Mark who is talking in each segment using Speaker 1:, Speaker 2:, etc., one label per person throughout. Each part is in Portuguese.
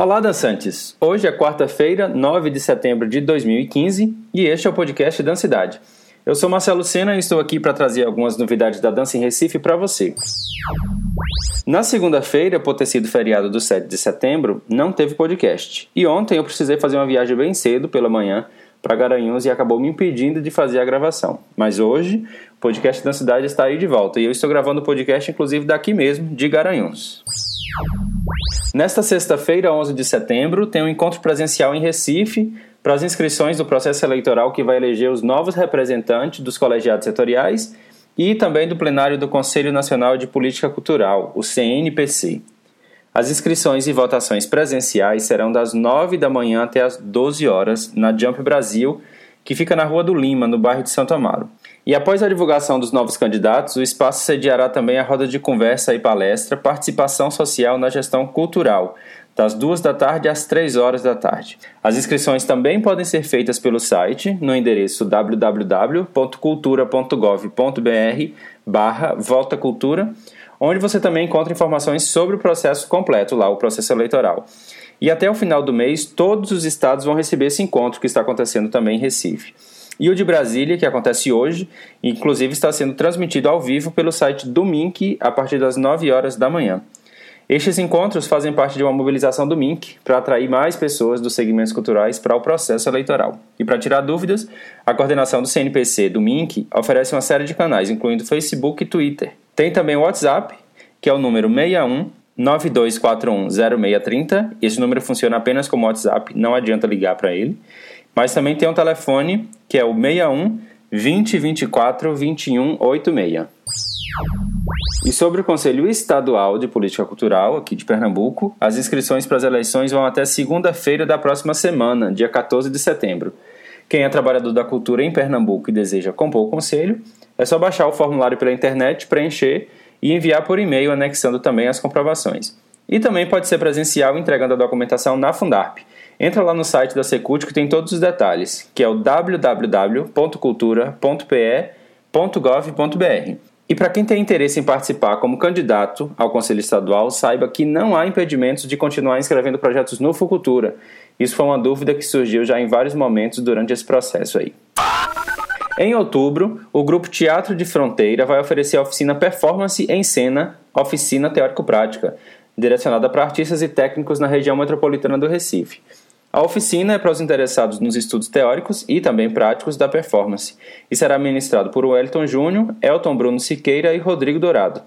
Speaker 1: Olá, dançantes! Hoje é quarta-feira, 9 de setembro de 2015 e este é o podcast Dancidade. Eu sou Marcelo Sena e estou aqui para trazer algumas novidades da dança em Recife para você. Na segunda-feira, por ter sido feriado do 7 de setembro, não teve podcast. E ontem eu precisei fazer uma viagem bem cedo pela manhã para Garanhuns e acabou me impedindo de fazer a gravação. Mas hoje, o podcast Dancidade está aí de volta e eu estou gravando o podcast inclusive daqui mesmo, de Garanhuns. Nesta sexta-feira, 11 de setembro, tem um encontro presencial em Recife para as inscrições do processo eleitoral que vai eleger os novos representantes dos colegiados setoriais e também do plenário do Conselho Nacional de Política Cultural, o CNPC. As inscrições e votações presenciais serão das 9 da manhã até as 12 horas na Jump Brasil, que fica na Rua do Lima, no bairro de Santo Amaro. E após a divulgação dos novos candidatos, o espaço sediará também a roda de conversa e palestra Participação Social na Gestão Cultural, das 2 da tarde às 3 horas da tarde. As inscrições também podem ser feitas pelo site no endereço www.cultura.gov.br barra Volta Cultura, onde você também encontra informações sobre o processo completo lá, o processo eleitoral. E até o final do mês, todos os estados vão receber esse encontro que está acontecendo também em Recife. E o de Brasília, que acontece hoje, inclusive está sendo transmitido ao vivo pelo site do MINC a partir das 9 horas da manhã. Estes encontros fazem parte de uma mobilização do MINC para atrair mais pessoas dos segmentos culturais para o processo eleitoral. E para tirar dúvidas, a coordenação do CNPC do MINC oferece uma série de canais, incluindo Facebook e Twitter. Tem também o WhatsApp, que é o número 61 92410630. Esse número funciona apenas como WhatsApp, não adianta ligar para ele. Mas também tem um telefone que é o 61 2024 2186. E sobre o Conselho Estadual de Política Cultural aqui de Pernambuco, as inscrições para as eleições vão até segunda-feira da próxima semana, dia 14 de setembro. Quem é trabalhador da cultura em Pernambuco e deseja compor o conselho, é só baixar o formulário pela internet, preencher e enviar por e-mail anexando também as comprovações. E também pode ser presencial entregando a documentação na Fundarp. Entra lá no site da Secult que tem todos os detalhes, que é o www.cultura.pe.gov.br. E para quem tem interesse em participar como candidato ao Conselho Estadual, saiba que não há impedimentos de continuar inscrevendo projetos no Fucultura. Isso foi uma dúvida que surgiu já em vários momentos durante esse processo aí. Em outubro, o grupo Teatro de Fronteira vai oferecer a oficina Performance em Cena, oficina teórico-prática, direcionada para artistas e técnicos na região metropolitana do Recife. A oficina é para os interessados nos estudos teóricos e também práticos da performance e será ministrado por Wellington Júnior, Elton Bruno Siqueira e Rodrigo Dourado.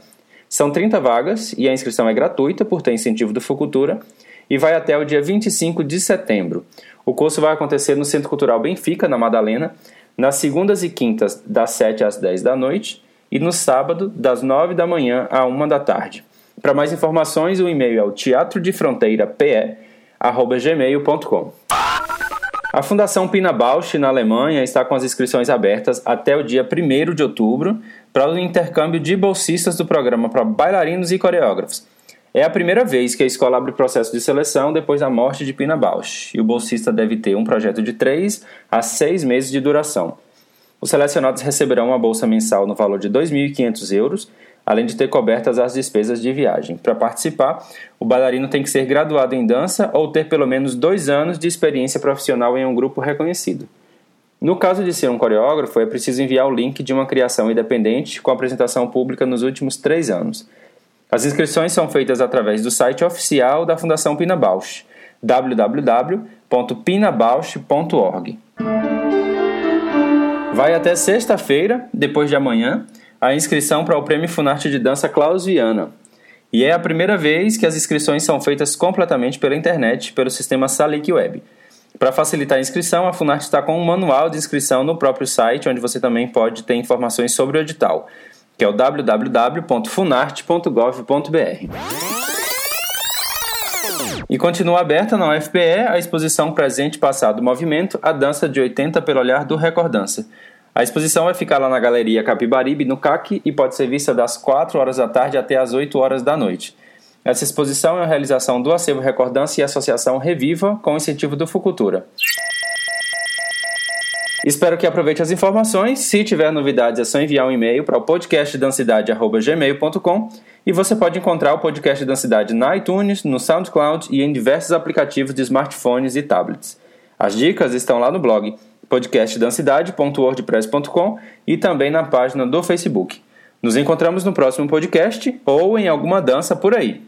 Speaker 1: São 30 vagas e a inscrição é gratuita por ter incentivo do Fucultura e vai até o dia 25 de setembro. O curso vai acontecer no Centro Cultural Benfica, na Madalena, nas segundas e quintas, das 7 às 10 da noite, e no sábado, das 9 da manhã à 1 da tarde. Para mais informações, o e-mail é o teatrodefronteirape.gmail.com. A Fundação Pina Bausch, na Alemanha, está com as inscrições abertas até o dia 1 de outubro para o intercâmbio de bolsistas do programa para bailarinos e coreógrafos. É a primeira vez que a escola abre processo de seleção depois da morte de Pina Bausch, e o bolsista deve ter um projeto de 3 a 6 meses de duração. Os selecionados receberão uma bolsa mensal no valor de 2.500 euros, além de ter cobertas as despesas de viagem. Para participar, o bailarino tem que ser graduado em dança ou ter pelo menos dois anos de experiência profissional em um grupo reconhecido. No caso de ser um coreógrafo, é preciso enviar o link de uma criação independente com apresentação pública nos últimos três anos. As inscrições são feitas através do site oficial da Fundação Pina Bausch, www.pinabausch.org. Vai até sexta-feira, depois de amanhã, a inscrição para o Prêmio Funarte de Dança Klaus Viana. E é a primeira vez que as inscrições são feitas completamente pela internet, pelo sistema Salic Web. Para facilitar a inscrição, a Funarte está com um manual de inscrição no próprio site, onde você também pode ter informações sobre o edital que é o www.funarte.gov.br. E continua aberta na UFPE a exposição Presente, Passado, Movimento, a dança de 80 pelo olhar do Recordança. A exposição vai ficar lá na Galeria Capibaribe, no CAC, e pode ser vista das 4 horas da tarde até as 8 horas da noite. Essa exposição é a realização do Acervo Recordança e Associação Reviva, com incentivo do Fucultura. Espero que aproveite as informações. Se tiver novidades, é só enviar um e-mail para o podcastdancidade.gmail.com E você pode encontrar o podcast Dancidade na iTunes, no SoundCloud e em diversos aplicativos de smartphones e tablets. As dicas estão lá no blog podcastdancidade.wordpress.com e também na página do Facebook. Nos encontramos no próximo podcast ou em alguma dança por aí.